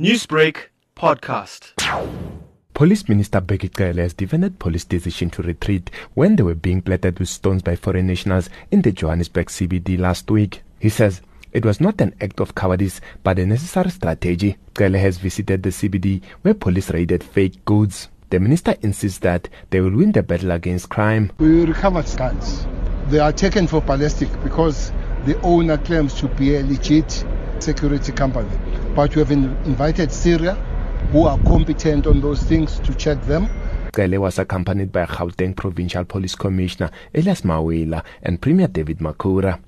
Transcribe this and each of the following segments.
Newsbreak podcast. Police Minister Bheki Cele has defended police decision to retreat when they were being platted with stones by foreign nationals in the Johannesburg CBD last week. He says it was not an act of cowardice but a necessary strategy. Cele has visited the CBD where police raided fake goods. The minister insists that they will win the battle against crime. We recovered guns. They are taken for ballistic because the owner claims to be a legit security company. But we have in- invited PSIRA, who are competent on those things, to check them. Cele was accompanied by Gauteng Provincial Police Commissioner Elias Mawila and Premier David Makhura.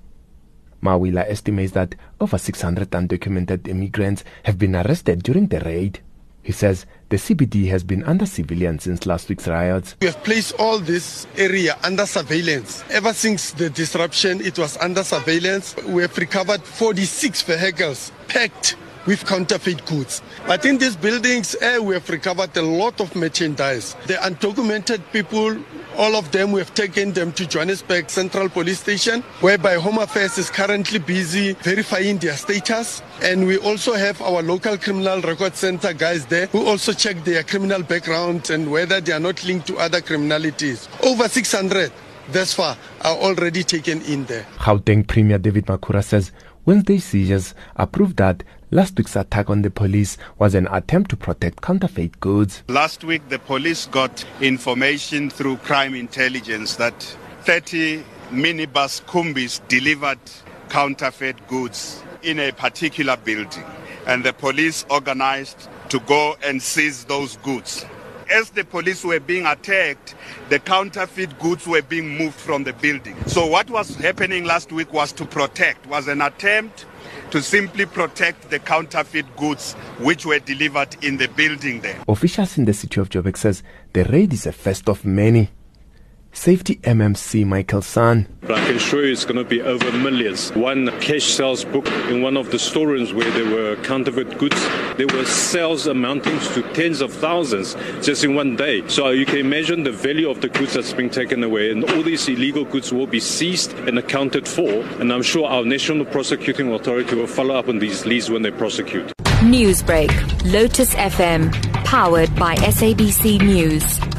Mawila estimates that over 600 undocumented immigrants have been arrested during the raid. He says the CBD has been under surveillance since last week's riots. We have placed all this area under surveillance. Ever since the disruption, it was under surveillance. We have recovered 46 vehicles packed with counterfeit goods. But in these buildings, eh, we have recovered a lot of merchandise. The undocumented people, all of them, we have taken them to Johannesburg Central Police Station, whereby Home Affairs is currently busy verifying their status. And we also have our local criminal record center guys there who also check their criminal background and whether they are not linked to other criminalities. Over 600 thus far are already taken in there. Gauteng Premier David Makhura says Wednesday's seizures are proof that last week's attack on the police was an attempt to protect counterfeit goods. Last week, the police got information through crime intelligence that 30 minibus kombis delivered counterfeit goods in a particular building. And the police organized to go and seize those goods. As the police were being attacked, the counterfeit goods were being moved from the building. So what was happening last week was to protect, was an attempt to simply protect the counterfeit goods which were delivered in the building there. Officials in the city of Joburg says the raid is a first of many. Safety MMC Michael Sun. But I can assure you it's going to be over millions. One cash sales book in one of the storerooms where there were counterfeit goods, there were sales amounting to tens of thousands just in one day. So you can imagine the value of the goods that's being taken away, and all these illegal goods will be seized and accounted for. And I'm sure our National Prosecuting Authority will follow up on these leads when they prosecute. Newsbreak, Lotus FM, powered by SABC News.